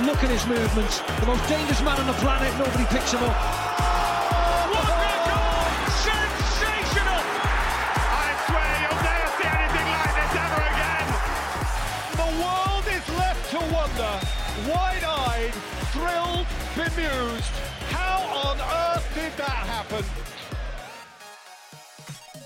Look at his movements. The most dangerous man on the planet. Nobody picks him up. What a goal! Sensational! I swear you'll never see anything like this ever again. The world is left to wonder, wide-eyed, thrilled, bemused. How on earth did that happen?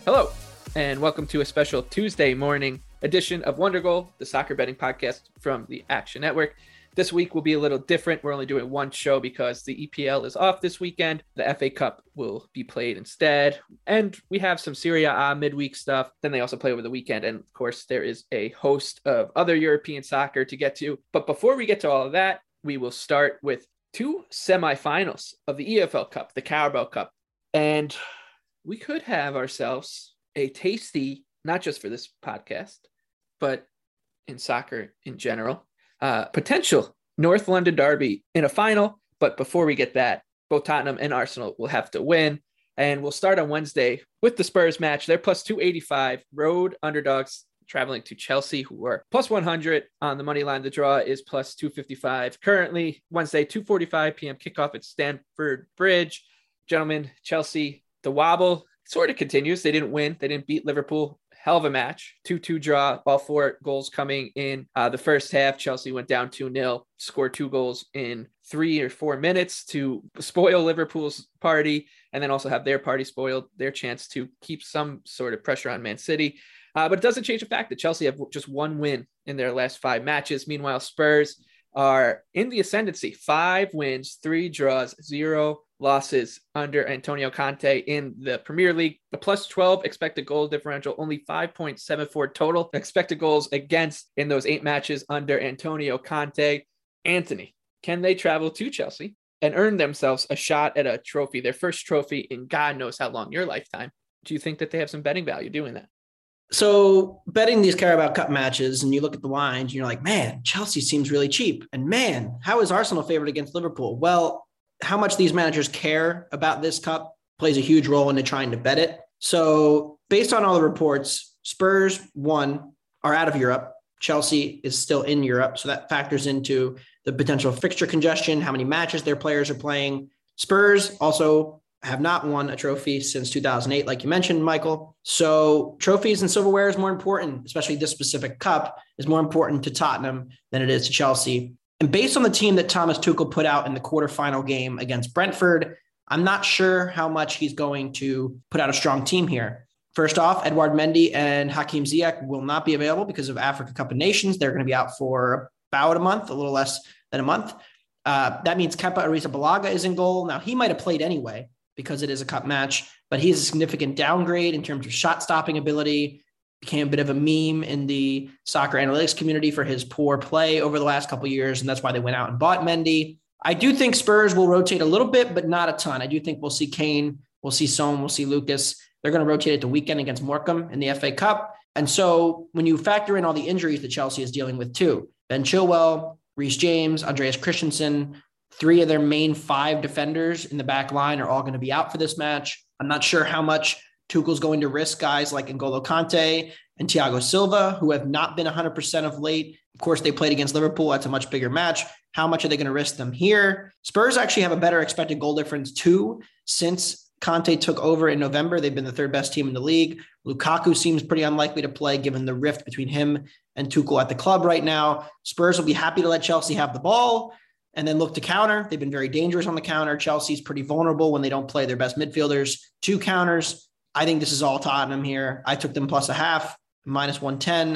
Hello, and welcome to a special Tuesday morning edition of Wondergoal, the soccer betting podcast from the Action Network. This week will be a little different. We're only doing one show because the EPL is off this weekend. The FA Cup will be played instead. And we have some Serie A midweek stuff. Then they also play over the weekend. And of course, there is a host of other European soccer to get to. But before we get to all of that, we will start with two semifinals of the EFL Cup, the Carabao Cup. And we could have ourselves a tasty, not just for this podcast, but in soccer in general, uh, potential North London derby in a final. But before we get that, both Tottenham and Arsenal will have to win. And we'll start on Wednesday with the Spurs match. They're plus 285, road underdogs traveling to Chelsea, who are plus 100 on the money line. The draw is plus 255. Currently, Wednesday, 2:45 p.m. kickoff at Stamford Bridge. Gentlemen, Chelsea, the wobble sort of continues. They didn't win. They didn't beat Liverpool. Hell of a match. 2 2 draw. All four goals coming in uh, the first half. Chelsea went down 2 0, scored two goals in three or four minutes to spoil Liverpool's party and then also have their party spoiled, their chance to keep some sort of pressure on Man City. Uh, but it doesn't change the fact that Chelsea have just one win in their last five matches. Meanwhile, Spurs are in the ascendancy five wins, three draws, zero losses under Antonio Conte in the Premier League. The plus 12 expected goal differential, only 5.74 total expected goals against in those eight matches under Antonio Conte. Anthony, can they travel to Chelsea and earn themselves a shot at a trophy, their first trophy in God knows how long, your lifetime? Do you think that they have some betting value doing that? So betting these Carabao Cup matches, and you look at the lines, you're like, man, Chelsea seems really cheap, and man, how is Arsenal favored against Liverpool? Well, how much these managers care about this cup plays a huge role into trying to bet it. So, based on all the reports, Spurs one are out of Europe. Chelsea is still in Europe, so that factors into the potential fixture congestion, how many matches their players are playing. Spurs also have not won a trophy since 2008, like you mentioned, Michael. So trophies and silverware is more important, especially this specific cup is more important to Tottenham than it is to Chelsea. And based on the team that Thomas Tuchel put out in the quarterfinal game against Brentford, I'm not sure how much he's going to put out a strong team here. First off, Edouard Mendy and Hakim Ziyech will not be available because of Africa Cup of Nations. They're going to be out for about a month, a little less than a month. Uh, that means Kepa Arrizabalaga is in goal. Now, he might have played anyway, because it is a cup match, but he's a significant downgrade in terms of shot stopping ability. Became a bit of a meme in the soccer analytics community for his poor play over the last couple years, and that's why they went out and bought Mendy. I do think Spurs will rotate a little bit, but not a ton. I do think we'll see Kane, we'll see Son, we'll see Lucas. They're going to rotate at the weekend against Morecambe in the FA Cup. And so when you factor in all the injuries that Chelsea is dealing with too, Ben Chilwell, Reece James, Andreas Christensen, Three of their main five defenders in the back line are all going to be out for this match. I'm not sure how much Tuchel's going to risk guys like N'Golo Kante and Thiago Silva, who have not been 100% of late. Of course, they played against Liverpool. That's a much bigger match. How much are they going to risk them here? Spurs actually have a better expected goal difference too since Conte took over in November. They've been the third best team in the league. Lukaku seems pretty unlikely to play given the rift between him and Tuchel at the club right now. Spurs will be happy to let Chelsea have the ball and then look to counter. They've been very dangerous on the counter. Chelsea's pretty vulnerable when they don't play their best midfielders. Two counters. I think this is all Tottenham here. I took them plus a half, minus 110.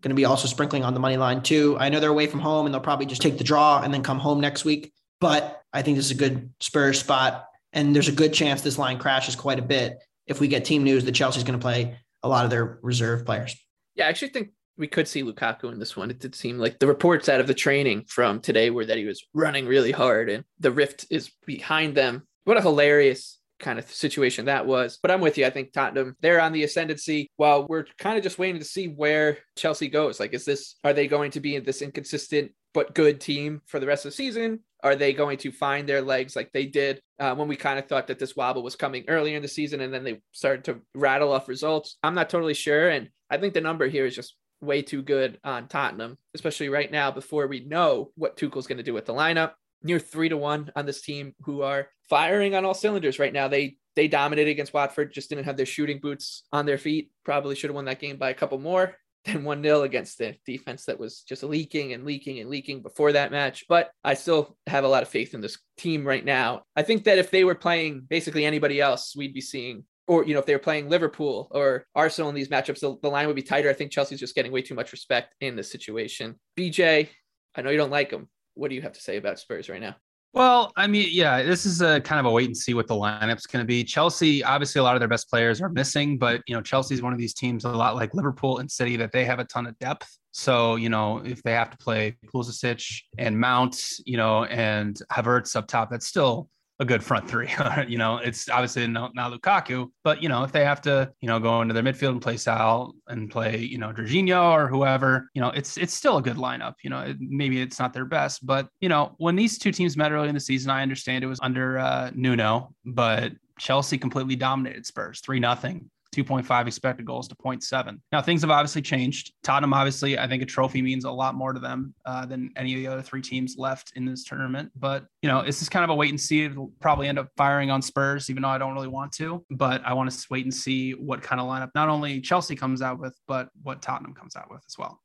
Going to be also sprinkling on the money line too. I know they're away from home and they'll probably just take the draw and then come home next week. But I think this is a good Spurs spot. And there's a good chance this line crashes quite a bit if we get team news that Chelsea's going to play a lot of their reserve players. Yeah, I actually think we could see Lukaku in this one. It did seem like the reports out of the training from today were that he was running really hard and the rift is behind them. What a hilarious kind of situation that was. But I'm with you. I think Tottenham, they're on the ascendancy while we're kind of just waiting to see where Chelsea goes. Like, is this, are they going to be this inconsistent but good team for the rest of the season? Are they going to find their legs like they did uh, when we kind of thought that this wobble was coming earlier in the season and then they started to rattle off results? I'm not totally sure. And I think the number here is just way too good on Tottenham, especially right now before we know what Tuchel's going to do with the lineup. Near three to one on this team who are firing on all cylinders right now. They they dominated against Watford, just didn't have their shooting boots on their feet. Probably should have won that game by a couple more than 1 0 against the defense that was just leaking and leaking and leaking before that match. But I still have a lot of faith in this team right now. I think that if they were playing basically anybody else, we'd be seeing. Or, you know, if they were playing Liverpool or Arsenal in these matchups, the, the line would be tighter. I think Chelsea's just getting way too much respect in this situation. BJ, I know you don't like them. What do you have to say about Spurs right now? Well, I mean, yeah, this is a kind of a wait and see what the lineup's going to be. Chelsea, obviously, a lot of their best players are missing, but you know, Chelsea's one of these teams, a lot like Liverpool and City, that they have a ton of depth. So, you know, if they have to play Pulisic and Mount, you know, and Havertz up top, that's still a good front three. you know, it's obviously not, not Lukaku, but you know, if they have to, you know, go into their midfield and play Saúl and play, you know, Jorginho or whoever, you know, it's it's still a good lineup. You know, it, maybe it's not their best, but you know, when these two teams met early in the season, I understand it was under uh, Nuno, but Chelsea completely dominated Spurs three nothing 2.5 expected goals to 0.7. Now, things have obviously changed. Tottenham, obviously, I think a trophy means a lot more to them uh, than any of the other three teams left in this tournament. But, you know, this is kind of a wait and see. It'll probably end up firing on Spurs, even though I don't really want to. But I want to wait and see what kind of lineup not only Chelsea comes out with, but what Tottenham comes out with as well.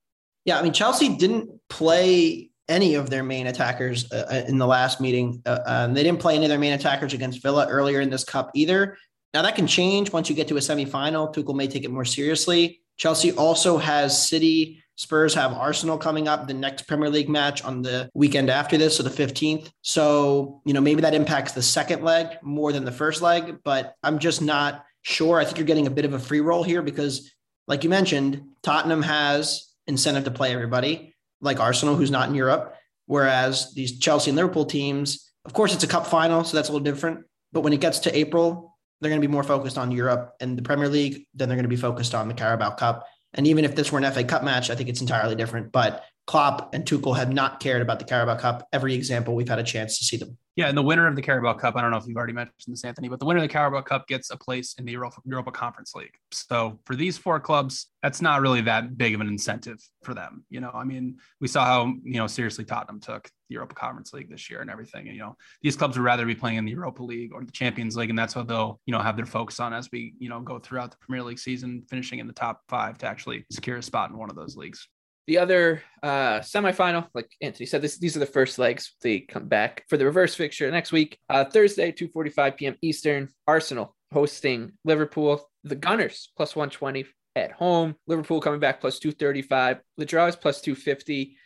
Yeah, I mean, Chelsea didn't play any of their main attackers uh, uh in the last meeting. Uh, um, they didn't play any of their main attackers against Villa earlier in this cup either. Now that can change once you get to a semifinal. Tuchel may take it more seriously. Chelsea also has City. Spurs have Arsenal coming up, the next Premier League match on the weekend after this, so the 15th. So, you know, maybe that impacts the second leg more than the first leg, but I'm just not sure. I think you're getting a bit of a free roll here because, like you mentioned, Tottenham has incentive to play everybody, like Arsenal, who's not in Europe. Whereas these Chelsea and Liverpool teams, of course, it's a cup final, so that's a little different. But when it gets to April, they're going to be more focused on Europe and the Premier League than they're going to be focused on the Carabao Cup. And even if this were an FA Cup match, I think it's entirely different. But Klopp and Tuchel have not cared about the Carabao Cup. Every example, we've had a chance to see them. Yeah, and the winner of the Carabao Cup, I don't know if you've already mentioned this, Anthony, but the winner of the Carabao Cup gets a place in the Europa, Europa Conference League. So for these four clubs, that's not really that big of an incentive for them. You know, I mean, we saw how, you know, seriously Tottenham took the Europa Conference League this year and everything. And, you know, these clubs would rather be playing in the Europa League or the Champions League. And that's what they'll, you know, have their focus on as we, you know, go throughout the Premier League season, finishing in the top five to actually secure a spot in one of those leagues. The other uh, semifinal, like Anthony said, this, these are the first legs. They come back for the reverse fixture next week, uh, Thursday, 2.45 p.m. Eastern. Arsenal hosting Liverpool. The Gunners, plus 120 at home. Liverpool coming back, plus 235. The draw is plus 250.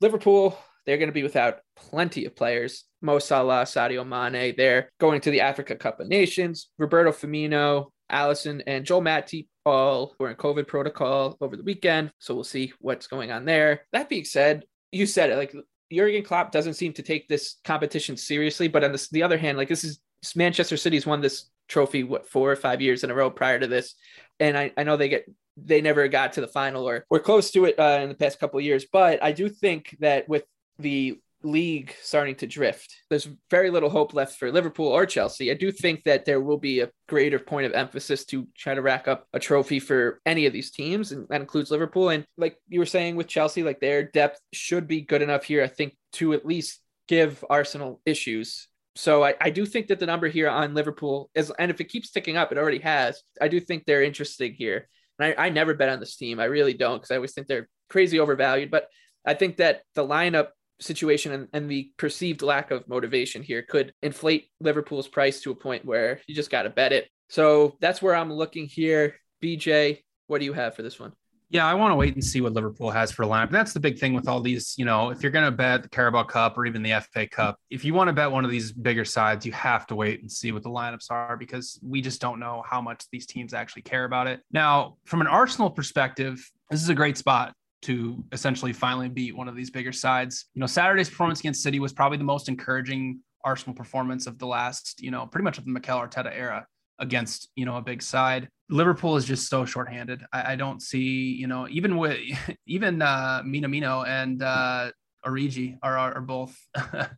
Liverpool, they're going to be without plenty of players. Mo Salah, Sadio Mane, they're going to the Africa Cup of Nations. Roberto Firmino, Alisson, and Joel Matip all were in COVID protocol over the weekend. So we'll see what's going on there. That being said, you said it like Jurgen Klopp doesn't seem to take this competition seriously. But on this, the other hand, like this is Manchester City's won this trophy, what, four or five years in a row prior to this. And I, I know they get they never got to the final or we're close to it uh, in the past couple years. But I do think that with the league starting to drift. There's very little hope left for Liverpool or Chelsea. I do think that there will be a greater point of emphasis to try to rack up a trophy for any of these teams, and that includes Liverpool. And like you were saying with Chelsea, like their depth should be good enough here, I think, to at least give Arsenal issues. So I, I do think that the number here on Liverpool is, and if it keeps ticking up, it already has. I do think they're interesting here. And I, I never bet on this team. I really don't because I always think they're crazy overvalued. But I think that the lineup situation and, and the perceived lack of motivation here could inflate Liverpool's price to a point where you just got to bet it. So that's where I'm looking here. BJ, what do you have for this one? Yeah, I want to wait and see what Liverpool has for lineup. That's the big thing with all these. You know, if you're going to bet the Carabao Cup or even the FA Cup, if you want to bet one of these bigger sides, you have to wait and see what the lineups are because we just don't know how much these teams actually care about it. Now, from an Arsenal perspective, this is a great spot to essentially finally beat one of these bigger sides. You know, Saturday's performance against City was probably the most encouraging Arsenal performance of the last, you know, pretty much of the Mikel Arteta era against, you know, a big side. Liverpool is just so shorthanded. I, I don't see, you know, even with even uh Minamino and uh Origi are, are, are both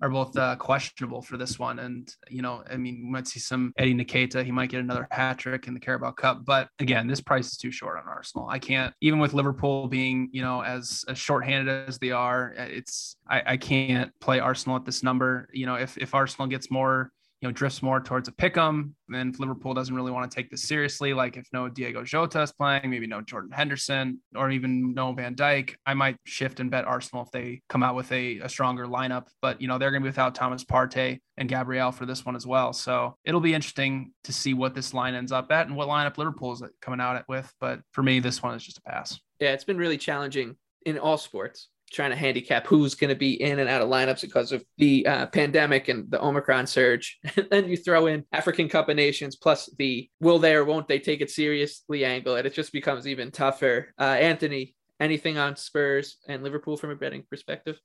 are both uh, questionable for this one. And, you know, I mean, we might see some Eddie Nketiah. He might get another hat trick in the Carabao Cup. But again, this price is too short on Arsenal. I can't, even with Liverpool being, you know, as, as shorthanded as they are, it's, I, I can't play Arsenal at this number. You know, if, if Arsenal gets more you know, drifts more towards a pick 'em. And if Liverpool doesn't really want to take this seriously, like if no Diogo Jota is playing, maybe no Jordan Henderson, or even no Van Dijk, I might shift and bet Arsenal if they come out with a, a stronger lineup. But, you know, they're going to be without Thomas Partey and Gabriel for this one as well. So it'll be interesting to see what this line ends up at and what lineup Liverpool is coming out with. But for me, this one is just a pass. Yeah, it's been really challenging in all sports trying to handicap who's going to be in and out of lineups because of the uh, pandemic and the Omicron surge. And then you throw in African Cup of Nations plus the will they or won't they take it seriously angle, and it just becomes even tougher. Uh, Anthony, anything on Spurs and Liverpool from a betting perspective?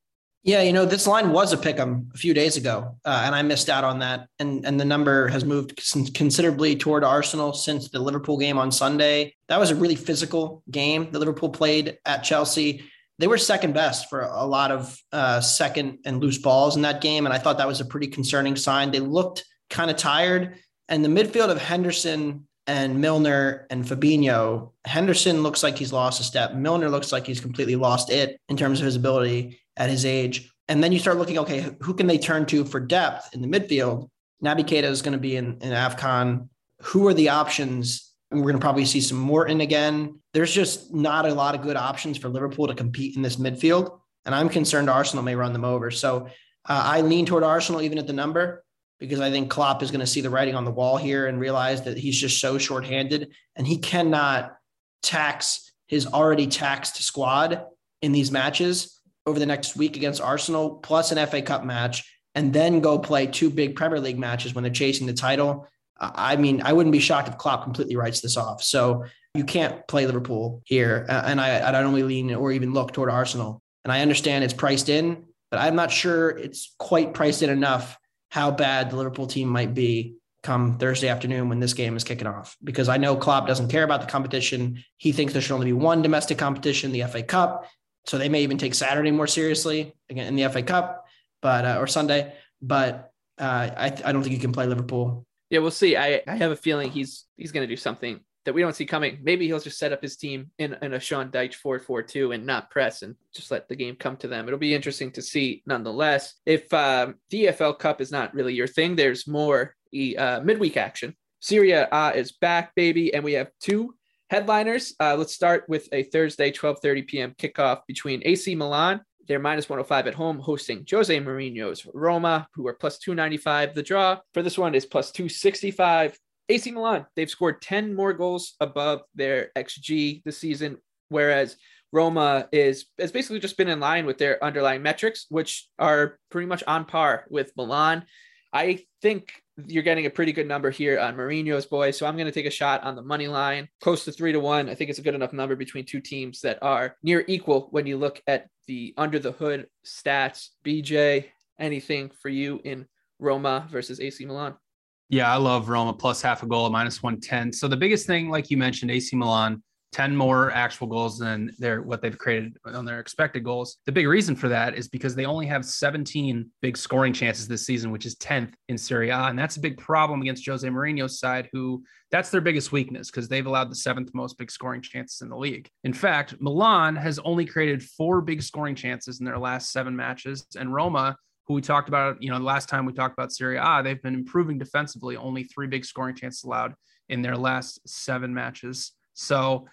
Yeah, you know, this line was a pick 'em a few days ago, uh, and I missed out on that. And and the number has moved considerably toward Arsenal since the Liverpool game on Sunday. That was a really physical game that Liverpool played at Chelsea they were second best for a lot of uh, second and loose balls in that game. And I thought that was a pretty concerning sign. They looked kind of tired. And the midfield of Henderson and Milner and Fabinho, Henderson looks like he's lost a step. Milner looks like he's completely lost it in terms of his ability at his age. And then you start looking, okay, who can they turn to for depth in the midfield? Naby Keita is going to be in, in AFCON. Who are the options we're going to probably see some Morton again. There's just not a lot of good options for Liverpool to compete in this midfield. And I'm concerned Arsenal may run them over. So uh, I lean toward Arsenal even at the number because I think Klopp is going to see the writing on the wall here and realize that he's just so shorthanded and he cannot tax his already taxed squad in these matches over the next week against Arsenal, plus an FA Cup match, and then go play two big Premier League matches when they're chasing the title. I mean, I wouldn't be shocked if Klopp completely writes this off. So you can't play Liverpool here. And I, I don't only lean or even look toward Arsenal. And I understand it's priced in, but I'm not sure it's quite priced in enough how bad the Liverpool team might be come Thursday afternoon when this game is kicking off. Because I know Klopp doesn't care about the competition. He thinks there should only be one domestic competition, the FA Cup. So they may even take Saturday more seriously again in the FA Cup, but uh, or Sunday. But uh, I, I don't think you can play Liverpool yeah, we'll see. I, I have a feeling he's he's going to do something that we don't see coming. Maybe he'll just set up his team in, in a Sean Dyche 4-4-2 and not press and just let the game come to them. It'll be interesting to see nonetheless. If um, EFL Cup is not really your thing, there's more uh, midweek action. Serie A is back, baby, and we have two headliners. Uh, let's start with a Thursday 12:30 p.m. kickoff between AC Milan they're minus 105 at home, hosting Jose Mourinho's Roma, who are plus 295. The draw for this one is plus 265. AC Milan, they've scored 10 more goals above their XG this season, whereas Roma is has basically just been in line with their underlying metrics, which are pretty much on par with Milan. I think you're getting a pretty good number here on Mourinho's boys. So I'm going to take a shot on the money line, close to three to one. I think it's a good enough number between two teams that are near equal when you look at the under the hood stats. BJ, anything for you in Roma versus AC Milan? Yeah, I love Roma plus half a goal minus 110. So the biggest thing, like you mentioned, AC Milan 10 more actual goals than their what they've created on their expected goals. The big reason for that is because they only have 17 big scoring chances this season, which is 10th in Serie A. And that's a big problem against Jose Mourinho's side, who that's their biggest weakness because they've allowed the seventh most big scoring chances in the league. In fact, Milan has only created four big scoring chances in their last seven matches, and Roma who we talked about, you know, the last time we talked about Serie A, they've been improving defensively, only three big scoring chances allowed in their last seven matches. So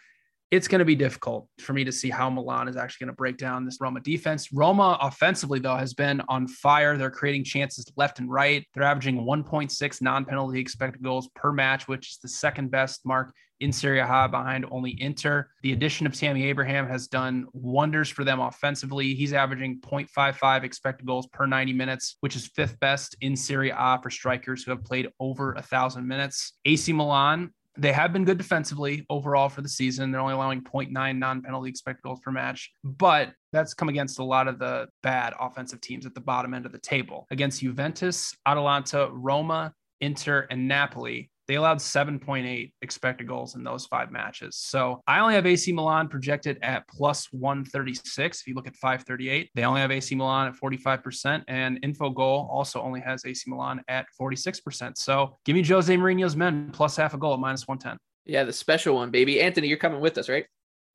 it's going to be difficult for me to see how Milan is actually going to break down this Roma defense. Roma offensively, though, has been on fire. They're creating chances left and right. They're averaging 1.6 non penalty expected goals per match, which is the second best mark in Serie A behind only Inter. The addition of Tammy Abraham has done wonders for them offensively. He's averaging 0.55 expected goals per 90 minutes, which is fifth best in Serie A for strikers who have played over a thousand minutes. AC Milan They have been good defensively overall for the season. They're only allowing 0.9 non penalty expected goals per match, but that's come against a lot of the bad offensive teams at the bottom end of the table. Against Juventus, Atalanta, Roma, Inter, and Napoli, they allowed 7.8 expected goals in those five matches. So I only have AC Milan projected at plus 136. If you look at 538, they only have AC Milan at 45%. And Infogol also only has AC Milan at 46%. So give me Jose Mourinho's men plus half a goal at minus 110. Yeah, the special one, baby. Anthony, you're coming with us, right?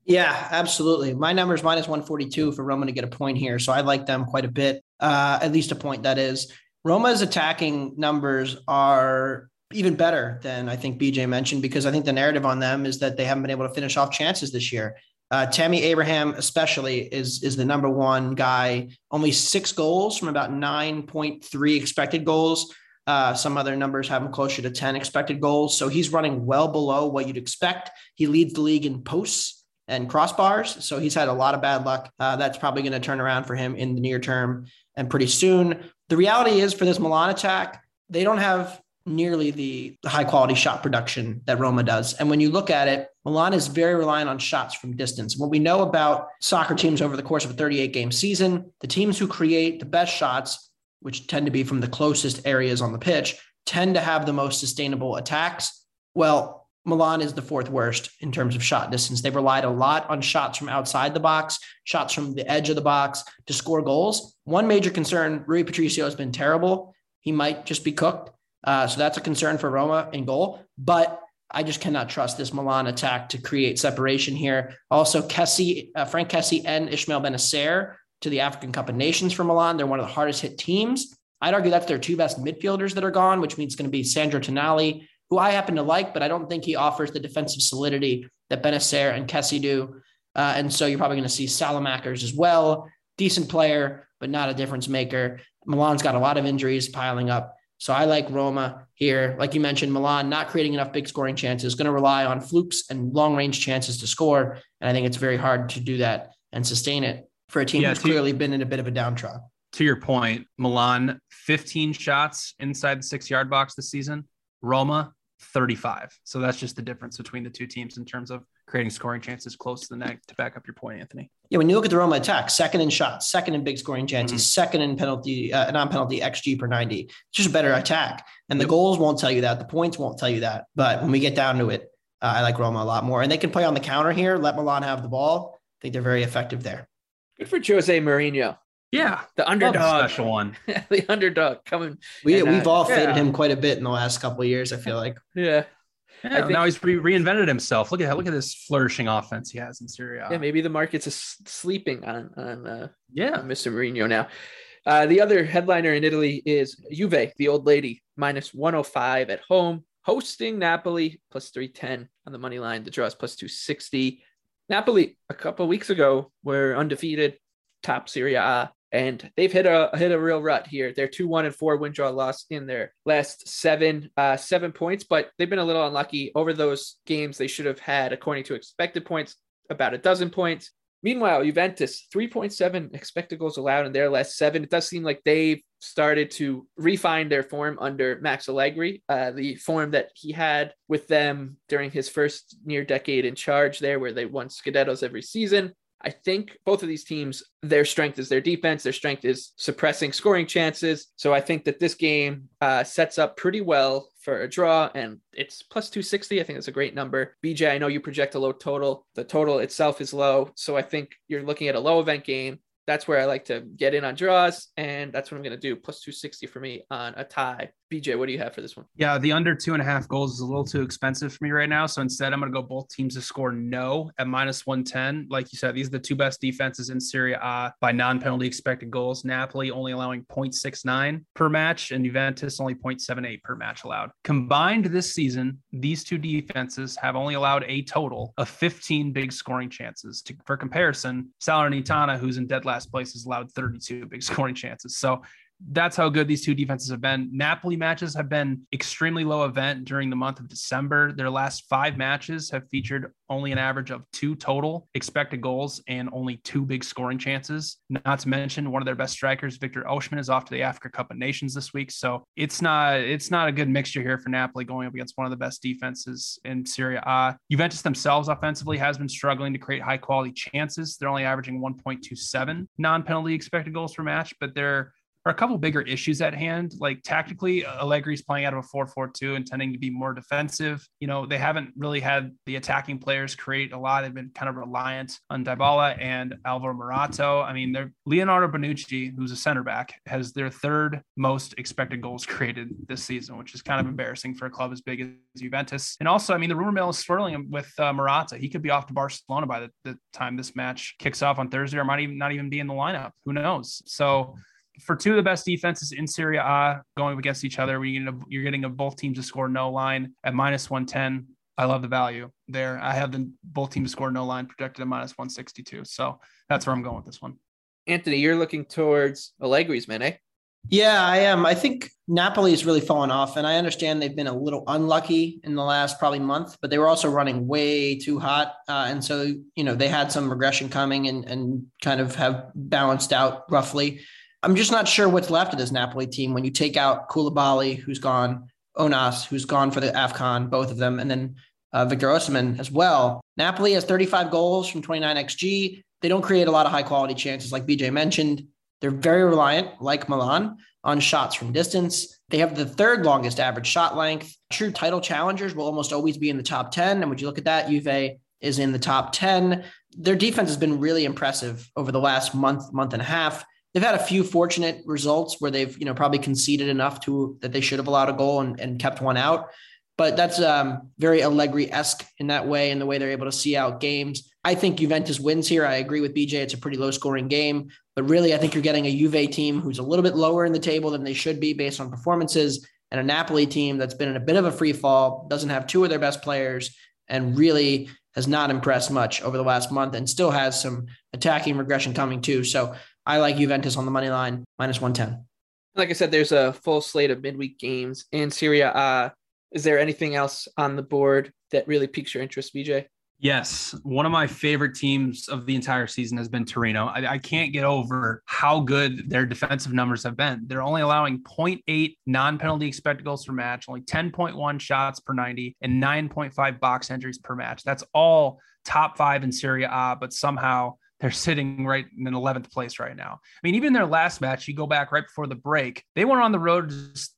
Yeah, absolutely. My number is minus 142 for Roma to get a point here. So I like them quite a bit, uh, at least a point that is. Roma's attacking numbers are even better than I think BJ mentioned because I think the narrative on them is that they haven't been able to finish off chances this year. Uh, Tammy Abraham, especially, is is the number one guy. Only six goals from about nine point three expected goals. Uh, some other numbers have him closer to ten expected goals. So he's running well below what you'd expect. He leads the league in posts and crossbars. So he's had a lot of bad luck. Uh, that's probably going to turn around for him in the near term and pretty soon. The reality is for this Milan attack, they don't have nearly the, high quality shot production that Roma does. And when you look at it, Milan is very reliant on shots from distance. What we know about soccer teams over the course of a 38 game season, the teams who create the best shots, which tend to be from the closest areas on the pitch, tend to have the most sustainable attacks. Well, Milan is the fourth worst in terms of shot distance. They've relied a lot on shots from outside the box, shots from the edge of the box to score goals. One major concern Rui Patricio has been terrible. He might just be cooked. Uh, so that's a concern for Roma in goal. But I just cannot trust this Milan attack to create separation here. Also, Kessie, uh, Franck Kessie and Ismael Bennacer to the African Cup of Nations for Milan. They're one of the hardest hit teams. I'd argue that's their two best midfielders that are gone, which means it's going to be Sandro Tonali, who I happen to like, but I don't think he offers the defensive solidity that Bennacer and Kessie do. Uh, and so you're probably going to see Saelemaekers as well. Decent player, but not a difference maker. Milan's got a lot of injuries piling up. So I like Roma here. Like you mentioned, Milan not creating enough big scoring chances, going to rely on flukes and long range chances to score. And I think it's very hard to do that and sustain it for a team yeah, who's clearly been in a bit of a downtrodden. To your point, Milan 15 shots inside the six yard box this season, Roma 35. So that's just the difference between the two teams in terms of creating scoring chances close to the net to back up your point, Anthony. Yeah, when you look at the Roma attack, second in shots, second in big scoring chances, mm-hmm. second in penalty, uh, non-penalty XG per 90. It's just a better attack. And the yep. goals won't tell you that. The points won't tell you that. But when we get down to it, uh, I like Roma a lot more. And they can play on the counter here, let Milan have the ball. I think they're very effective there. Good for Jose Mourinho. Yeah, the underdog, special one. the underdog coming. We and, we've uh, all faded yeah. him quite a bit in the last couple of years. I feel like. yeah, yeah, think, now he's re- reinvented himself. Look at that. look at this flourishing offense he has in Serie A. Yeah, maybe the market's are sleeping on on uh, yeah on Mr. Mourinho now. Uh, the other headliner in Italy is Juve, the old lady, minus 105 at home, hosting Napoli, plus 310 on the money line. The draw is plus 260. Napoli, a couple weeks ago, were undefeated, top Serie A and they've hit a hit a real rut here. They're two one and four win draw loss in their last seven uh, seven points, but they've been a little unlucky over those games. They should have had, according to expected points, about a dozen points. Meanwhile, Juventus 3.7 expected goals allowed in their last seven. It does seem like they've started to refine their form under Max Allegri, uh, the form that he had with them during his first near decade in charge there, where they won Scudettos every season. I think both of these teams, their strength is their defense. Their strength is suppressing scoring chances. So I think that this game uh, sets up pretty well for a draw, and it's plus 260. I think that's a great number. BJ, I know you project a low total. The total itself is low. So I think you're looking at a low event game that's where I like to get in on draws, and that's what I'm going to do. Plus 260 for me on a tie. BJ, what do you have for this one? Yeah, the under two and a half goals is a little too expensive for me right now. So instead, I'm going to go both teams to score no at minus 110. Like you said, these are the two best defenses in Serie A by non penalty expected goals. Napoli only allowing 0.69 per match, and Juventus only 0.78 per match allowed. Combined this season, these two defenses have only allowed a total of 15 big scoring chances. To, for comparison, Salernitana, who's in dead last place, has allowed 32 big scoring chances. So that's how good these two defenses have been. Napoli matches have been extremely low event during the month of December. Their last five matches have featured only an average of two total expected goals and only two big scoring chances. Not to mention one of their best strikers, Victor Osimhen, is off to the Africa Cup of Nations this week. So it's not it's not a good mixture here for Napoli going up against one of the best defenses in Serie A. Juventus themselves offensively has been struggling to create high quality chances. They're only averaging 1.27 non penalty expected goals per match, but they're are a couple bigger issues at hand. Like tactically, Allegri's playing out of a 4 4 2 and tending to be more defensive. You know, they haven't really had the attacking players create a lot. They've been kind of reliant on Dybala and Alvaro Morata. I mean, they're Leonardo Bonucci, who's a center back, has their third most expected goals created this season, which is kind of embarrassing for a club as big as Juventus. And also, I mean, the rumor mill is swirling with uh, Morata. He could be off to Barcelona by the, the time this match kicks off on Thursday, or might even not even be in the lineup. Who knows? So, for two of the best defenses in Serie A going against each other, you're getting a both teams to score no line at minus 110. I love the value there. I have the both teams to score no line projected at minus 162. So that's where I'm going with this one. Anthony, you're looking towards Allegri's men, eh? Yeah, I am. I think Napoli has really fallen off, and I understand they've been a little unlucky in the last probably month, but they were also running way too hot, uh, and so you know they had some regression coming and and kind of have balanced out roughly. I'm just not sure what's left of this Napoli team when you take out Koulibaly, who's gone, Ounas, who's gone for the AFCON, both of them, and then uh, Victor Osimhen as well. Napoli has 35 goals from 29 XG. They don't create a lot of high quality chances, like BJ mentioned. They're very reliant, like Milan, on shots from distance. They have the third longest average shot length. True title challengers will almost always be in the top 10. And would you look at that, Juve is in the top 10. Their defense has been really impressive over the last month, month and a half they've had a few fortunate results where they've you know probably conceded enough to that they should have allowed a goal and, and kept one out. But that's um, very allegri-esque in that way in the way they're able to see out games. I think juventus wins here. I agree with bj it's a pretty low scoring game. But really i think you're getting a juve team who's a little bit lower in the table than they should be based on performances and a napoli team that's been in a bit of a free fall doesn't have two of their best players and really has not impressed much over the last month and still has some attacking regression coming too. So I like Juventus on the money line, minus 110. Like I said, there's a full slate of midweek games in Serie A. Is there anything else on the board that really piques your interest, BJ? Yes, one of my favorite teams of the entire season has been Torino. I, I, can't get over how good their defensive numbers have been. They're only allowing 0.8 non penalty expected goals per match, only 10.1 shots per 90, and 9.5 box entries per match. That's all top five in Serie A, but somehow they're sitting right in 11th place right now. I mean, even their last match, you go back right before the break, they went on the road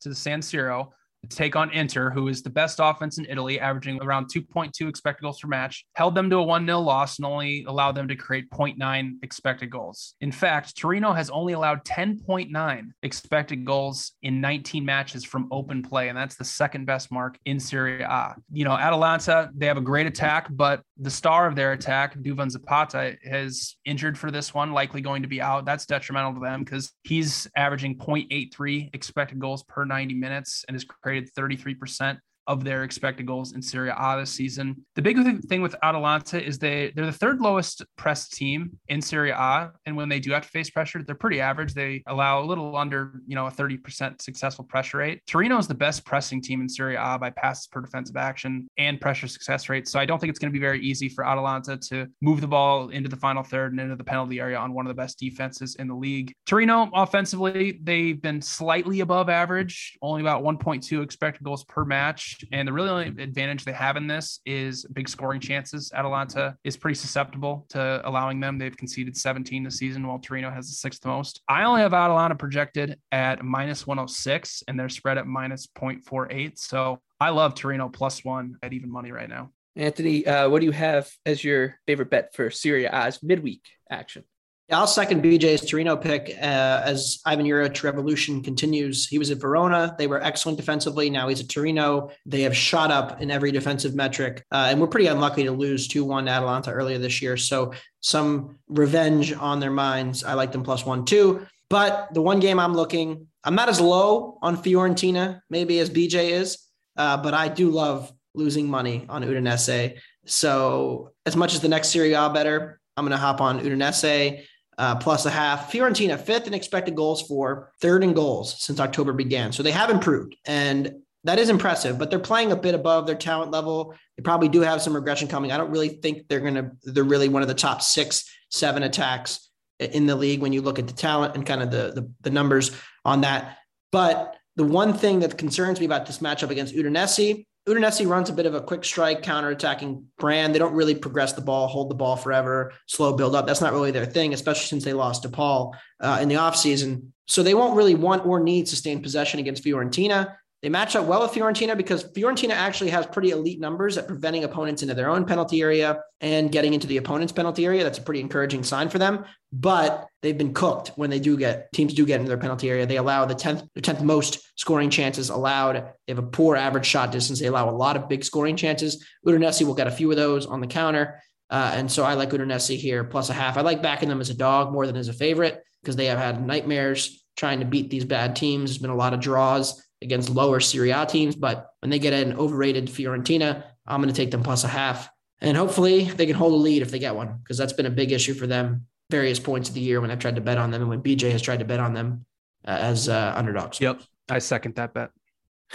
to San Siro take on Inter, who is the best offense in Italy, averaging around 2.2 expected goals per match, held them to a 1 0 loss and only allowed them to create 0.9 expected goals. In fact, Torino has only allowed 10.9 expected goals in 19 matches from open play, and that's the second best mark in Serie A. You know, Atalanta, they have a great attack, but the star of their attack, Duvan Zapata, has injured for this one, likely going to be out. That's detrimental to them because he's averaging 0.83 expected goals per 90 minutes and is created 33% of their expected goals in Serie A this season. The big thing with Atalanta is they they're the third lowest press team in Serie A, and when they do have to face pressure, they're pretty average. They allow a little under you know a 30% successful pressure rate. Torino is the best pressing team in Serie A by passes per defensive action and pressure success rate. So I don't think it's going to be very easy for Atalanta to move the ball into the final third and into the penalty area on one of the best defenses in the league. Torino offensively, they've been slightly above average, only about 1.2 expected goals per match. And the really only advantage they have in this is big scoring chances. Atalanta is pretty susceptible to allowing them. They've conceded 17 this season, while Torino has the sixth most. I only have Atalanta projected at minus 106, and they're spread at minus 0.48. So I love Torino plus one at even money right now. Anthony, uh, what do you have as your favorite bet for Serie A's midweek action? Yeah, I'll second BJ's Torino pick uh, as Ivan Juric revolution continues. He was at Verona. They were excellent defensively. Now he's at Torino. They have shot up in every defensive metric. Uh, and we're pretty unlucky to lose 2 1 Atalanta earlier this year. So some revenge on their minds. I like them plus one, two. But the one game I'm looking, I'm not as low on Fiorentina, maybe as BJ is, uh, but I do love losing money on Udinese. So as much as the next Serie A bettor, I'm going to hop on Udinese. Uh, plus a half. Fiorentina fifth in expected goals for, third in goals since October began. So they have improved, and that is impressive. But they're playing a bit above their talent level. They probably do have some regression coming. I don't really think they're gonna. They're really one of the top six, seven attacks in the league when you look at the talent and kind of the, the, the numbers on that. But the one thing that concerns me about this matchup against Udinese, Udinese runs a bit of a quick strike, counter-attacking brand. They don't really progress the ball, hold the ball forever, slow build up. That's not really their thing, especially since they lost De Paul uh, in the offseason. So they won't really want or need sustained possession against Fiorentina. They match up well with Fiorentina because Fiorentina actually has pretty elite numbers at preventing opponents into their own penalty area and getting into the opponent's penalty area. That's a pretty encouraging sign for them. But they've been cooked when they do get teams do get into their penalty area. They allow the 10th, the 10th most scoring chances allowed. They have a poor average shot distance. They allow a lot of big scoring chances. Udinese will get a few of those on the counter. Uh, and so I like Udinese here plus a half. I like backing them as a dog more than as a favorite because they have had nightmares trying to beat these bad teams. There's been a lot of draws against lower Serie A teams, but when they get an overrated Fiorentina, I'm going to take them plus a half. And hopefully they can hold a lead if they get one, because that's been a big issue for them various points of the year when I've tried to bet on them and when BJ has tried to bet on them uh, as uh, underdogs. Yep. I second that bet.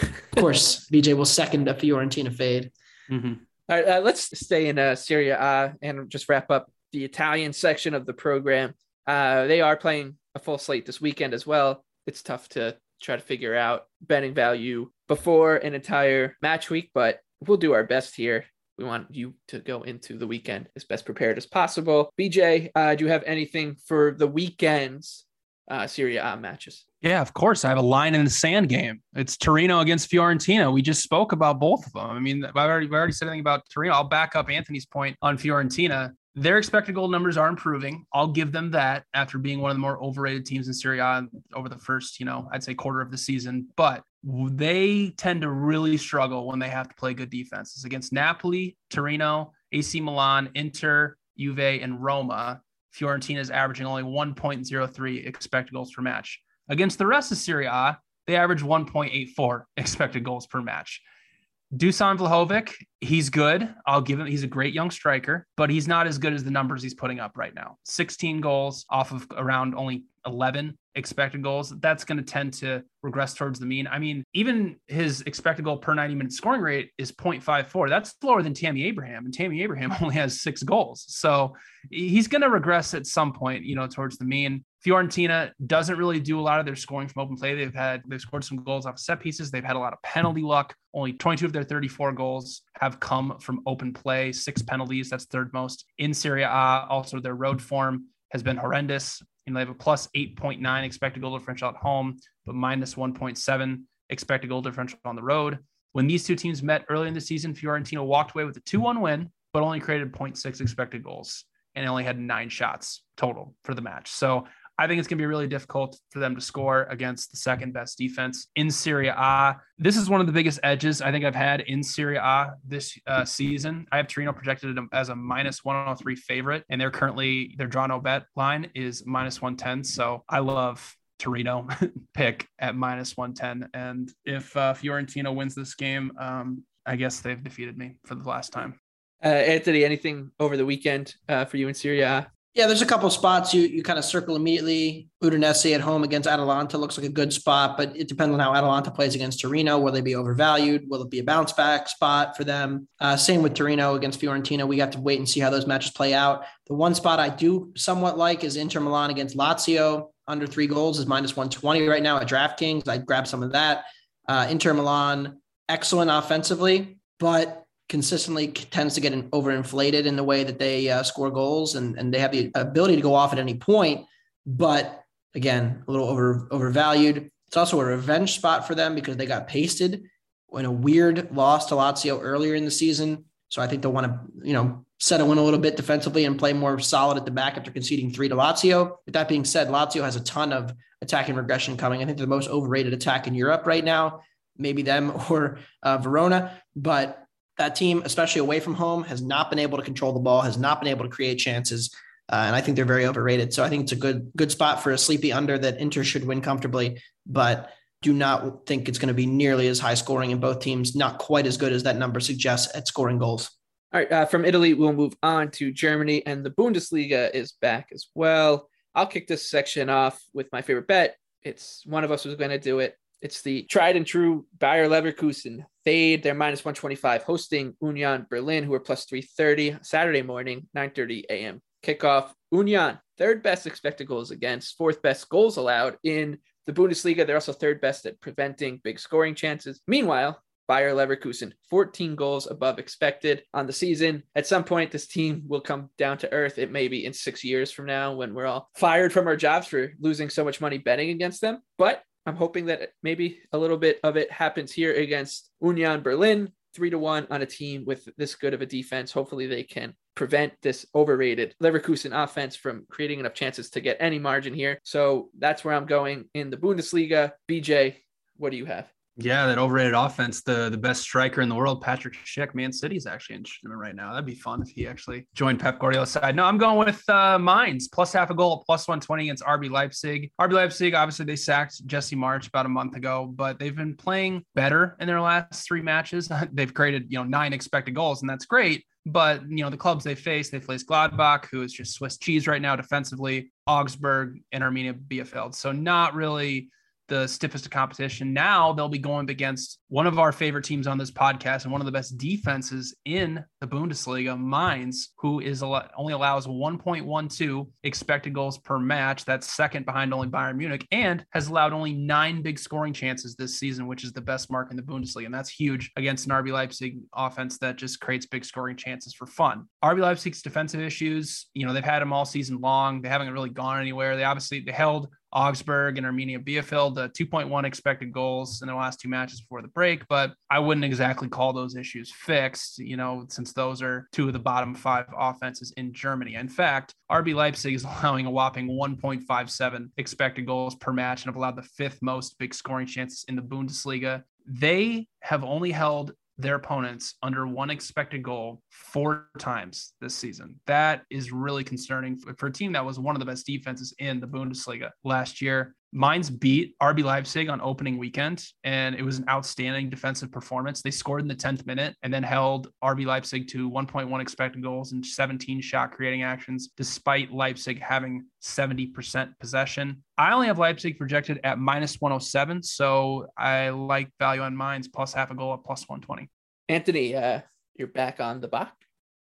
of course, BJ will second a Fiorentina fade. Mm-hmm. All right, uh, let's stay in uh, Serie A and just wrap up the Italian section of the program. Uh, they are playing a full slate this weekend as well. It's tough to try to figure out betting value before an entire match week, but we'll do our best here. We want you to go into the weekend as best prepared as possible. BJ, uh, do you have anything for the weekend's uh, Serie A matches? Yeah, of course. I have a line in the sand game. It's Torino against Fiorentina. We just spoke about both of them. I mean, I've already, I've already said anything about Torino. I'll back up Anthony's point on Fiorentina. Their expected goal numbers are improving. I'll give them that after being one of the more overrated teams in Serie A over the first, you know, I'd say quarter of the season. But they tend to really struggle when they have to play good defenses against Napoli, Torino, AC Milan, Inter, Juve, and Roma. Fiorentina is averaging only 1.03 expected goals per match. Against the rest of Serie A, they average 1.84 expected goals per match. Dusan Vlahovic, he's good. I'll give him, he's a great young striker, but he's not as good as the numbers he's putting up right now. 16 goals off of around only 11 expected goals. That's going to tend to regress towards the mean. I mean, even his expected goal per 90 minute scoring rate is 0.54. That's lower than Tammy Abraham, and Tammy Abraham only has six goals. So he's going to regress at some point, you know, towards the mean. Fiorentina doesn't really do a lot of their scoring from open play. They've had they've scored some goals off set pieces. They've had a lot of penalty luck. Only 22 of their 34 goals have come from open play. Six penalties, that's third most in Serie A. Also, their road form has been horrendous. Know, they have a plus 8.9 expected goal differential at home, but minus 1.7 expected goal differential on the road. When these two teams met early in the season, Fiorentina walked away with a 2 1 win, but only created 0.6 expected goals and only had nine shots total for the match. So I think it's going to be really difficult for them to score against the second best defense in Serie A. This is one of the biggest edges I think I've had in Serie A this uh, season. I have Torino projected as a minus 103 favorite, and they're currently their draw no bet line is minus 110. So I love Torino pick at minus 110. And if uh, Fiorentina wins this game, um, I guess they've defeated me for the last time. Uh, Anthony, anything over the weekend uh, for you in Serie A? Yeah, there's a couple spots you you kind of circle immediately. Udinese at home against Atalanta looks like a good spot, but it depends on how Atalanta plays against Torino. Will they be overvalued? Will it be a bounce back spot for them? Uh, same with Torino against Fiorentina. We got to wait and see how those matches play out. The one spot I do somewhat like is Inter Milan against Lazio. Under three goals is minus 120 right now at DraftKings. I'd grab some of that. Uh, Inter Milan, excellent offensively, but consistently tends to get overinflated in the way that they uh, score goals and, and they have the ability to go off at any point. But again, a little over overvalued. It's also a revenge spot for them because they got pasted in a weird loss to Lazio earlier in the season. So I think they'll want to, you know, settle in a little bit defensively and play more solid at the back after conceding three to Lazio. With that being said, Lazio has a ton of attacking regression coming. I think they're the most overrated attack in Europe right now. Maybe them or uh, Verona, but that team, especially away from home, has not been able to control the ball, has not been able to create chances. Uh, and I think they're very overrated. So I think it's a good good spot for a sleepy under that Inter should win comfortably, but do not think it's going to be nearly as high scoring in both teams. Not quite as good as that number suggests at scoring goals. All right, uh, from Italy, we'll move on to Germany, and the Bundesliga is back as well. I'll kick this section off with my favorite bet. It's one of us was going to do it. It's the tried and true Bayer Leverkusen fade. They're minus 125, hosting Union Berlin, who are plus 330 Saturday morning, 9:30 a.m. kickoff. Union, third best expected goals against, fourth best goals allowed in the Bundesliga. They're also third best at preventing big scoring chances. Meanwhile, Bayer Leverkusen, 14 goals above expected on the season. At some point, this team will come down to earth. It may be in six years from now when we're all fired from our jobs for losing so much money betting against them. But I'm hoping that maybe a little bit of it happens here against Union Berlin, three to one on a team with this good of a defense. Hopefully, they can prevent this overrated Leverkusen offense from creating enough chances to get any margin here. So that's where I'm going in the Bundesliga. BJ, what do you have? Yeah, that overrated offense, the the best striker in the world, Patrick Schick, Man City's actually interested in him right now. That'd be fun if he actually joined Pep Guardiola's side. No, I'm going with uh, Mainz, plus half a goal, plus 120 against RB Leipzig. RB Leipzig, obviously, they sacked Jesse Marsch about a month ago, but they've been playing better in their last three matches. they've created, you know, nine expected goals, and that's great. But you know the clubs they face, they face Gladbach, who is just Swiss cheese right now defensively, Augsburg, and Arminia Bielefeld. So not really the stiffest of competition. Now they'll be going against one of our favorite teams on this podcast and one of the best defenses in the Bundesliga, Mainz, who is only allows 1.12 expected goals per match. That's second behind only Bayern Munich and has allowed only nine big scoring chances this season, which is the best mark in the Bundesliga. And that's huge against an RB Leipzig offense that just creates big scoring chances for fun. RB Leipzig's defensive issues, you know, they've had them all season long. They haven't really gone anywhere. They obviously they held Augsburg and Arminia Bielefeld, uh, 2.1 expected goals in the last two matches before the break, but I wouldn't exactly call those issues fixed, you know, since those are two of the bottom five offenses in Germany. In fact, RB Leipzig is allowing a whopping 1.57 expected goals per match and have allowed the fifth most big scoring chances in the Bundesliga. They have only held their opponents under one expected goal four times this season. That is really concerning for a team that was one of the best defenses in the Bundesliga last year. Mainz beat RB Leipzig on opening weekend, and it was an outstanding defensive performance. They scored in the 10th minute and then held RB Leipzig to 1.1 expected goals and 17 shot creating actions, despite Leipzig having 70% possession. I only have Leipzig projected at minus 107, so I like value on Mainz plus half a goal at plus 120. Anthony, uh, you're back on the box.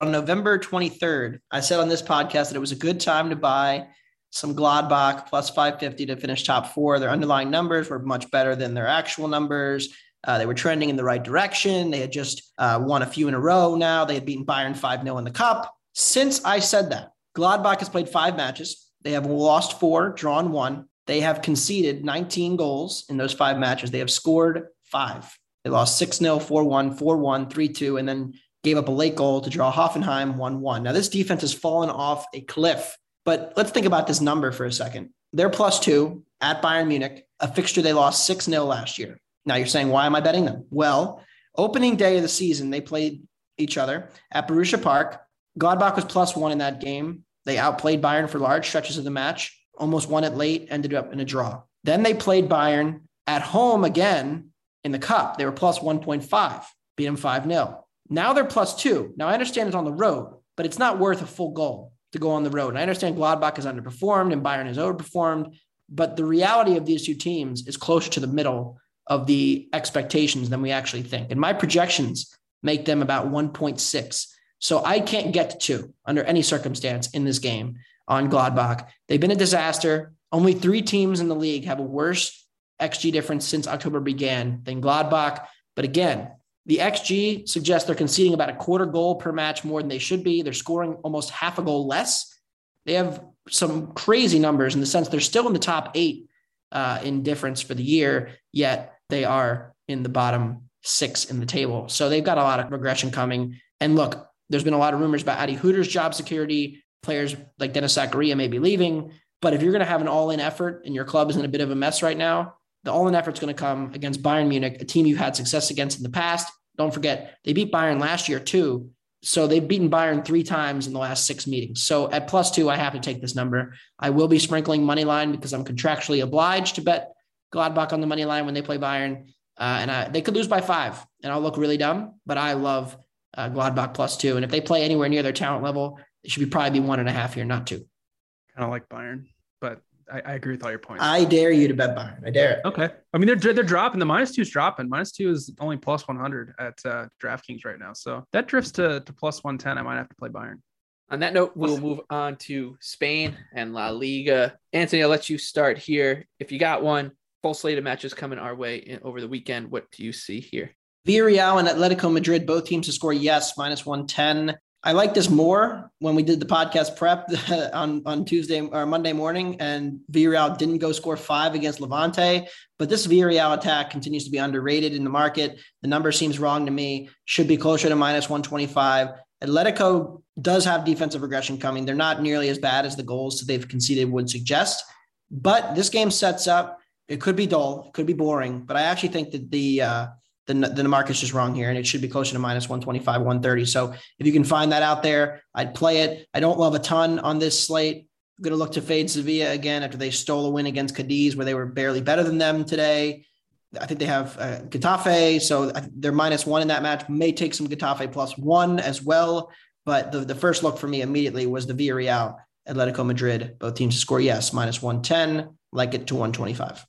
On November 23rd, I said on this podcast that it was a good time to buy some Gladbach plus 550 to finish top four. Their underlying numbers were much better than their actual numbers. Uh, they were trending in the right direction. They had just uh, won a few in a row now. They had beaten Bayern 5 0 in the Cup. Since I said that, Gladbach has played five matches. They have lost four, drawn one. They have conceded 19 goals in those five matches. They have scored five. They lost 6 0, 4 1, 4 1, 3 2, and then gave up a late goal to draw Hoffenheim 1 1. Now, this defense has fallen off a cliff but let's think about this number for a second. They're plus two at Bayern Munich, a fixture they lost 6 0 last year. Now you're saying, why am I betting them? Well, opening day of the season, they played each other at Borussia Park. Gladbach was plus one in that game. They outplayed Bayern for large stretches of the match, almost won it late, ended up in a draw. Then they played Bayern at home again in the cup. They were plus 1.5, beat them 5 0. Now they're plus two. Now I understand it's on the road, but it's not worth a full goal to go on the road. And I understand Gladbach has underperformed and Bayern has overperformed, but the reality of these two teams is closer to the middle of the expectations than we actually think. And my projections make them about 1.6. So I can't get to two under any circumstance in this game on Gladbach. They've been a disaster. Only three teams in the league have a worse XG difference since October began than Gladbach. But again, the XG suggests they're conceding about a quarter goal per match more than they should be. They're scoring almost half a goal less. They have some crazy numbers in the sense they're still in the top eight uh, in difference for the year, yet they are in the bottom six in the table. So they've got a lot of regression coming. And look, there's been a lot of rumors about Adi Hütter's job security. Players like Denis Zakaria may be leaving. But if you're going to have an all in effort and your club is in a bit of a mess right now, the all-in effort's going to come against Bayern Munich, a team you've had success against in the past. Don't forget, they beat Bayern last year too. So they've beaten Bayern three times in the last six meetings. So at plus two, I have to take this number. I will be sprinkling money line because I'm contractually obliged to bet Gladbach on the money line when they play Bayern. Uh, and I, they could lose by five, and I'll look really dumb. But I love uh, Gladbach plus two. And if they play anywhere near their talent level, it should be probably be one and a half here, not two. Kind of like Bayern. I, I agree with all your points. I dare you to bet Bayern. I dare it. Okay. I mean, they're they're dropping. The minus two is dropping. Minus two is only plus 100 at uh, DraftKings right now. So that drifts to, to plus 110. I might have to play Bayern. On that note, we'll move on to Spain and La Liga. Anthony, I'll let you start here. If you got one, full slate of matches coming our way in, over the weekend. What do you see here? Villarreal and Atletico Madrid, both teams to score yes, minus 110. I like this more when we did the podcast prep on, on Tuesday or Monday morning, and Villarreal didn't go score five against Levante. But this Villarreal attack continues to be underrated in the market. The number seems wrong to me. Should be closer to minus 125. Atletico does have defensive regression coming. They're not nearly as bad as the goals that they've conceded would suggest. But this game sets up. It could be dull, it could be boring, but I actually think that the uh, the, the market's just wrong here and it should be closer to minus 125 130 so if you can find that out there i'd play it. I don't love a ton on this slate. I'm going to look to fade sevilla again after they stole a win against cadiz where they were barely better than them today. I think they have uh, getafe so they're minus one in that match. May take some getafe plus one as well but the, the first look for me immediately was the villarreal atletico madrid both teams to score. Yes minus 110 like it to 125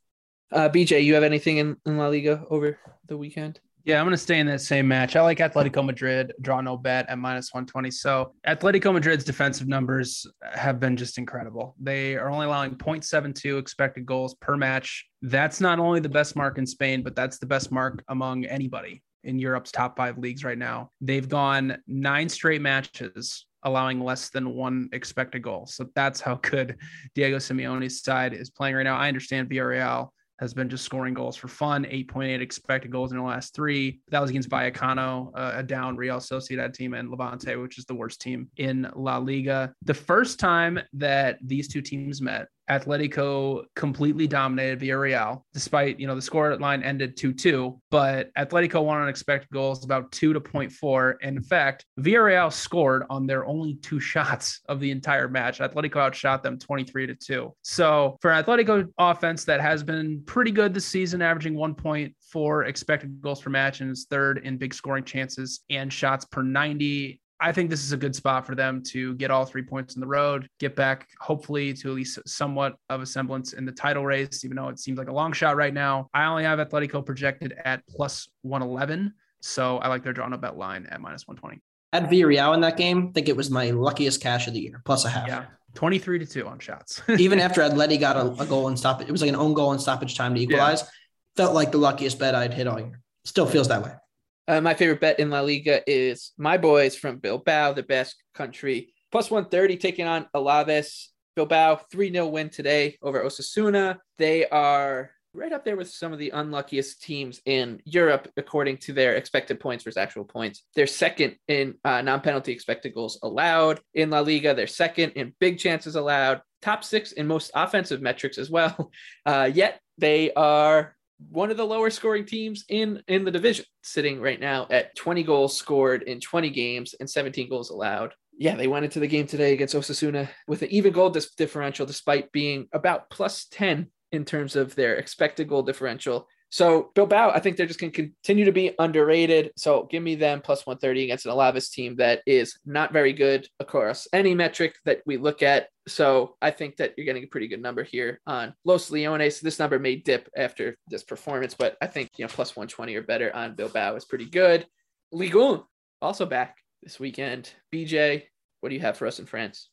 uh, BJ, you have anything in, in La Liga over the weekend? Yeah, I'm going to stay in that same match. I like Atletico Madrid, draw no bet at minus 120. So, Atletico Madrid's defensive numbers have been just incredible. They are only allowing 0.72 expected goals per match. That's not only the best mark in Spain, but that's the best mark among anybody in Europe's top five leagues right now. They've gone nine straight matches allowing less than one expected goal. So, that's how good Diego Simeone's side is playing right now. I understand Villarreal has been just scoring goals for fun. 8.8 expected goals in the last three. That was against Vallecano, uh, a down Real Sociedad team, and Levante, which is the worst team in La Liga. The first time that these two teams met, Atletico completely dominated Villarreal, despite, you know, the score line ended 2 2. But Atletico won on expected goals about 2 to 0.4. And in fact, Villarreal scored on their only two shots of the entire match. Atletico outshot them 23 to 2. So for an Atletico offense that has been pretty good this season, averaging 1.4 expected goals per match and is third in big scoring chances and shots per 90. I think this is a good spot for them to get all three points in the road, get back hopefully to at least somewhat of a semblance in the title race, even though it seems like a long shot right now. I only have Atletico projected at plus 111. So I like their draw no bet line at minus 120. At Villarreal in that game, I think it was my luckiest cash of the year, plus a half. Yeah. 23 to 2 on shots. Even after Atleti got a, a goal and stop it, it was like an own goal and stoppage time to equalize. Yeah. Felt like the luckiest bet I'd hit all year. Still feels that way. Uh, my favorite bet in La Liga is my boys from Bilbao, the Basque country, plus 130 taking on Alaves. Bilbao 3 0 win today over Osasuna. They are right up there with some of the unluckiest teams in Europe, according to their expected points versus actual points. They're second in uh, non penalty expected goals allowed in La Liga. They're second in big chances allowed, top six in most offensive metrics as well. Uh, yet they are one of the lower scoring teams in in the division sitting right now at 20 goals scored in 20 games and 17 goals allowed. Yeah they went into the game today against osasuna with an even goal dis- differential despite being about plus 10 in terms of their expected goal differential so Bilbao, I think they're just going to continue to be underrated. So give me them plus 130 against an Alaves team that is not very good across any metric that we look at. So I think that you're getting a pretty good number here on Los Leones. This number may dip after this performance, but I think you know plus 120 or better on Bilbao is pretty good. Ligue 1 also back this weekend. BJ, what do you have for us in France?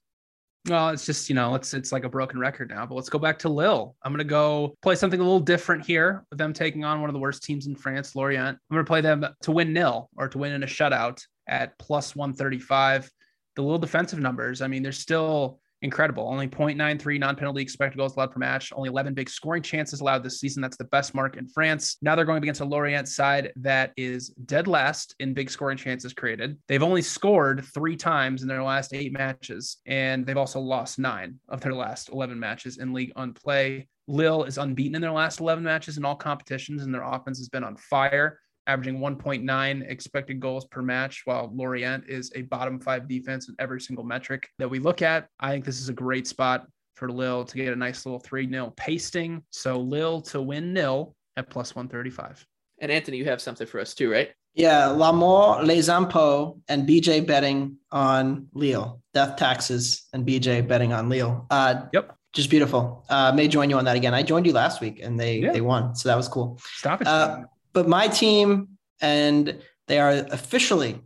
Well, it's just, you know, it's it's like a broken record now, but let's go back to Lille. I'm to go play something a little different here with them taking on one of the worst teams in France, Lorient. I'm to play them to win nil or to win in a shutout at plus 135. The little defensive numbers, I mean, they're still incredible. Only 0.93 non-penalty expected goals allowed per match. Only 11 big scoring chances allowed this season. That's the best mark in France. Now they're going against a Lorient side that is dead last in big scoring chances created. They've only scored three times in their last eight matches, and they've also lost nine of their last 11 matches in Ligue 1 play. Lille is unbeaten in their last 11 matches in all competitions, and their offense has been on fire averaging 1.9 expected goals per match, while Lorient is a bottom five defense in every single metric that we look at. I think this is a great spot for Lille to get a nice little 3 0 pasting. So Lille to win nil at plus 135. And Anthony, you have something for us too, right? Yeah, L'Amour, Les Impôts, and BJ betting on Lille. Death taxes and BJ betting on Lille. Uh, yep. Just beautiful. Uh, may join you on that again. I joined you last week and they Yeah. they won, so that was cool. Stop it. Uh, but my team, and they are officially,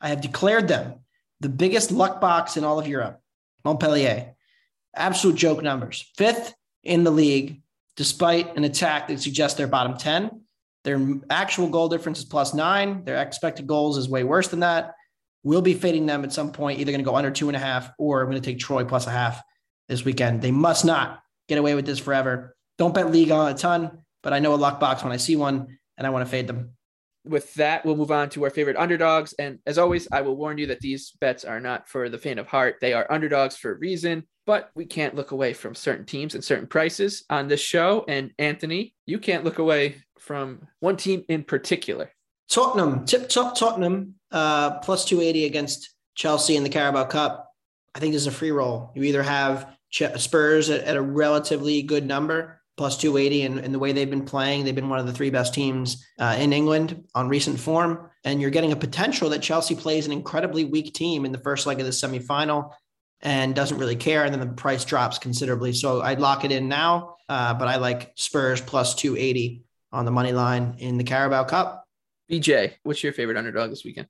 I have declared them the biggest luck box in all of Europe. Montpellier, absolute joke numbers, fifth in the league, despite an attack that suggests they're bottom ten. Their actual goal difference is plus nine. Their expected goals is way worse than that. We'll be fading them at some point, either going to go under two and a half, or I'm going to take Troyes plus a half this weekend. They must not get away with this forever. Don't bet Ligue 1 a ton, but I know a luck box when I see one, and I want to fade them. with that, we'll move on to our favorite underdogs. And as always, I will warn you that these bets are not for the faint of heart. They are underdogs for a reason, but we can't look away from certain teams and certain prices on this show. And Anthony, you can't look away from one team in particular. Tottenham, tip top Tottenham, uh, plus 280 against Chelsea in the Carabao Cup. I think this is a free roll. You either have Spurs at, at a relatively good number, plus 280, and, and the way they've been playing, they've been one of the three best teams uh, in England on recent form. And you're getting a potential that Chelsea plays an incredibly weak team in the first leg of the semifinal and doesn't really care. And then the price drops considerably. So I'd lock it in now, uh, but I like Spurs plus 280 on the money line in the Carabao Cup. BJ, what's your favorite underdog this weekend?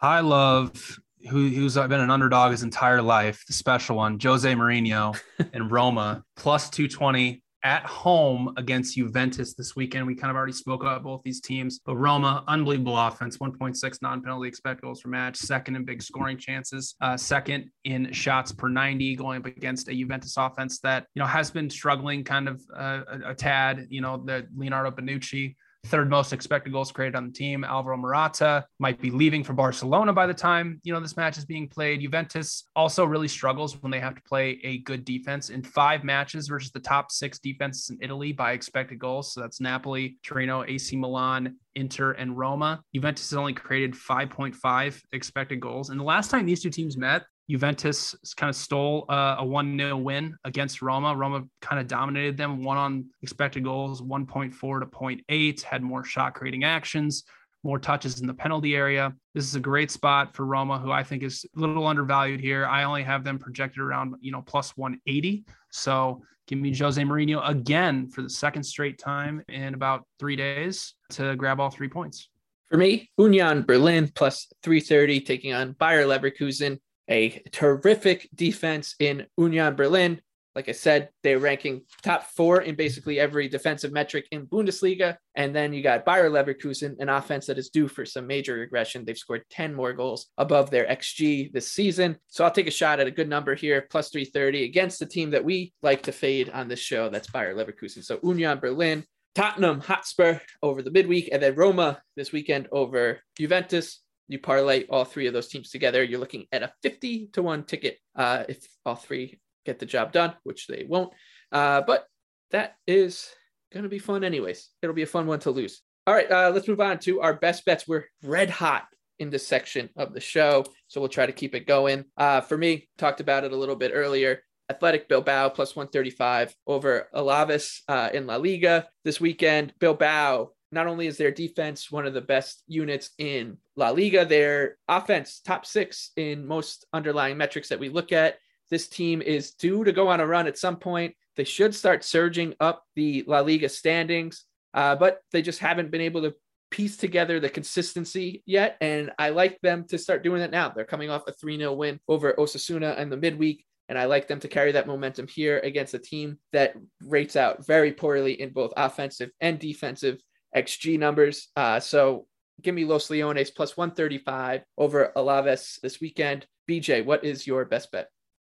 I love who, who's been an underdog his entire life, the special one, Jose Mourinho in Roma, plus 220 at home against Juventus this weekend. We kind of already spoke about both these teams, but Roma, unbelievable offense, 1.6 non penalty expected goals per match, second in big scoring chances, uh, second in shots per 90, going up against a Juventus offense that, you know, has been struggling kind of uh, a, a tad, you know, the Leonardo Bonucci third most expected goals created on the team. Alvaro Morata might be leaving for Barcelona by the time, you know, this match is being played. Juventus also really struggles when they have to play a good defense in five matches versus the top six defenses in Italy by expected goals. So that's Napoli, Torino, AC Milan, Inter, and Roma. Juventus has only created 5.5 expected goals. And the last time these two teams met, Juventus kind of stole uh, a 1 0 win against Roma. Roma kind of dominated them, one on expected goals, 1.4 to 0.8, had more shot creating actions, more touches in the penalty area. This is a great spot for Roma, who I think is a little undervalued here. I only have them projected around, you know, plus 180. So give me Jose Mourinho again for the second straight time in about three days to grab all three points. For me, Union Berlin plus 330 taking on Bayer Leverkusen a terrific defense in Union Berlin. Like I said, they're ranking top four in basically every defensive metric in Bundesliga. And then you got Bayer Leverkusen, an offense that is due for some major regression. They've scored 10 more goals above their XG this season. So I'll take a shot at a good number here, plus 330 against the team that we like to fade on this show. That's Bayer Leverkusen. So Union Berlin, Tottenham Hotspur over the midweek, and then Roma this weekend over Juventus you parlay all three of those teams together, you're looking at a 50 to 1 ticket uh, if all three get the job done, which they won't. Uh, but that is going to be fun, anyways. It'll be a fun one to lose. All right, uh, let's move on to our best bets. We're red hot in this section of the show, so we'll try to keep it going. Uh, for me, talked about it a little bit earlier. Athletic Bilbao plus 135 over Alaves uh, in La Liga this weekend. Bilbao not only is their defense one of the best units in La Liga, their offense top six in most underlying metrics that we look at. This team is due to go on a run at some point. They should start surging up the La Liga standings, uh, but they just haven't been able to piece together the consistency yet. And I like them to start doing that now. They're coming off a 3 0 win over Osasuna in the midweek. And I like them to carry that momentum here against a team that rates out very poorly in both offensive and defensive XG numbers. Uh, so give me Los Leones plus 135 over Alaves this weekend. BJ, what is your best bet?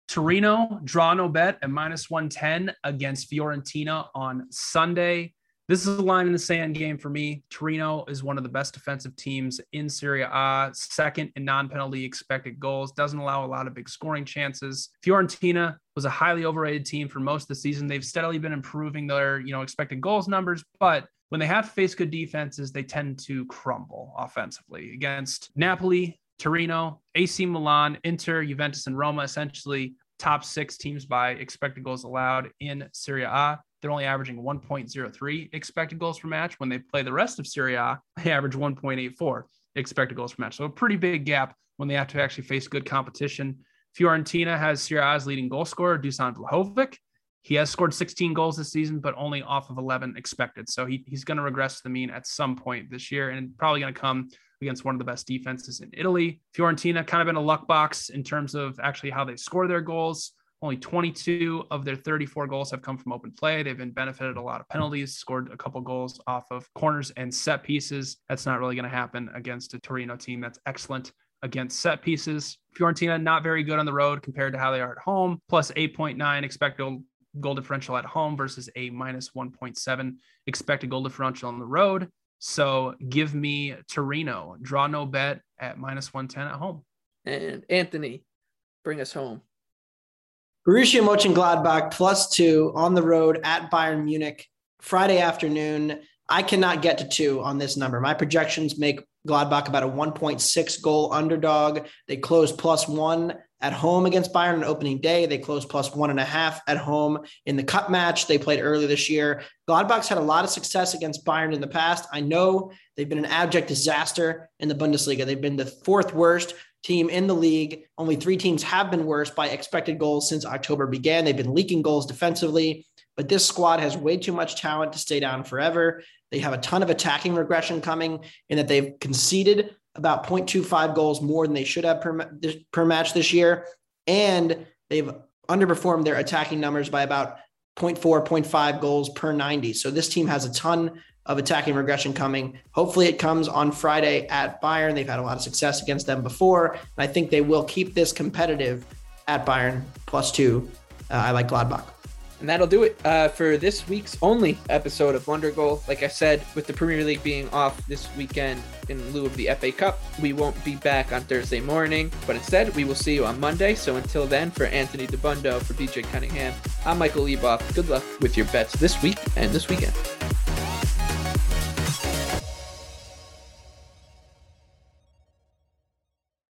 Torino, draw no bet at minus 110 against Fiorentina on Sunday. This is a line in the sand game for me. Torino is one of the best defensive teams in Serie A, second in non penalty expected goals, doesn't allow a lot of big scoring chances. Fiorentina was a highly overrated team for most of the season. They've steadily been improving their, you know, expected goals numbers, but when they have to face good defenses, they tend to crumble offensively against Napoli, Torino, AC Milan, Inter, Juventus, and Roma, essentially top six teams by expected goals allowed in Serie A. They're only averaging 1.03 expected goals per match. When they play the rest of Serie A, they average 1.84 expected goals per match. So a pretty big gap when they have to actually face good competition. Fiorentina has Serie A's leading goal scorer, Dusan Vlahovic. He has scored 16 goals this season, but only off of 11 expected. So he, he's going to regress to the mean at some point this year and probably going to come against one of the best defenses in Italy. Fiorentina kind of in a luck box in terms of actually how they score their goals. Only 22 of their 34 goals have come from open play. They've been benefited a lot of penalties, scored a couple goals off of corners and set pieces. That's not really going to happen against a Torino team that's excellent against set pieces. Fiorentina not very good on the road compared to how they are at home, plus 8.9 expected goal differential at home versus a minus 1.7 expected goal differential on the road. So give me Torino, draw no bet at minus 110 at home. And Anthony, bring us home. Borussia Mönchengladbach plus two on the road at Bayern Munich Friday afternoon. I cannot get to two on this number. My projections make Gladbach about a 1.6 goal underdog. They close plus one at home against Bayern on opening day. They closed plus one and a half at home in the cup match they played earlier this year. Gladbach's had a lot of success against Bayern in the past. I know they've been an abject disaster in the Bundesliga. They've been the fourth worst team in the league. Only three teams have been worse by expected goals since October began. They've been leaking goals defensively, but this squad has way too much talent to stay down forever. They have a ton of attacking regression coming in that they've conceded about 0.25 goals more than they should have per, per match this year. And they've underperformed their attacking numbers by about 0.4, 0.5 goals per 90. So this team has a ton of attacking regression coming. Hopefully it comes on Friday at Bayern. They've had a lot of success against them before. And I think they will keep this competitive at Bayern plus two. Uh, I like Gladbach. And that'll do it uh, for this week's only episode of Wondergoal. Like I said, with the Premier League being off this weekend in lieu of the FA Cup, we won't be back on Thursday morning, but instead we will see you on Monday. So until then, for Anthony Dabbundo, for BJ Cunningham, I'm Michael Leboff. Good luck with your bets this week and this weekend.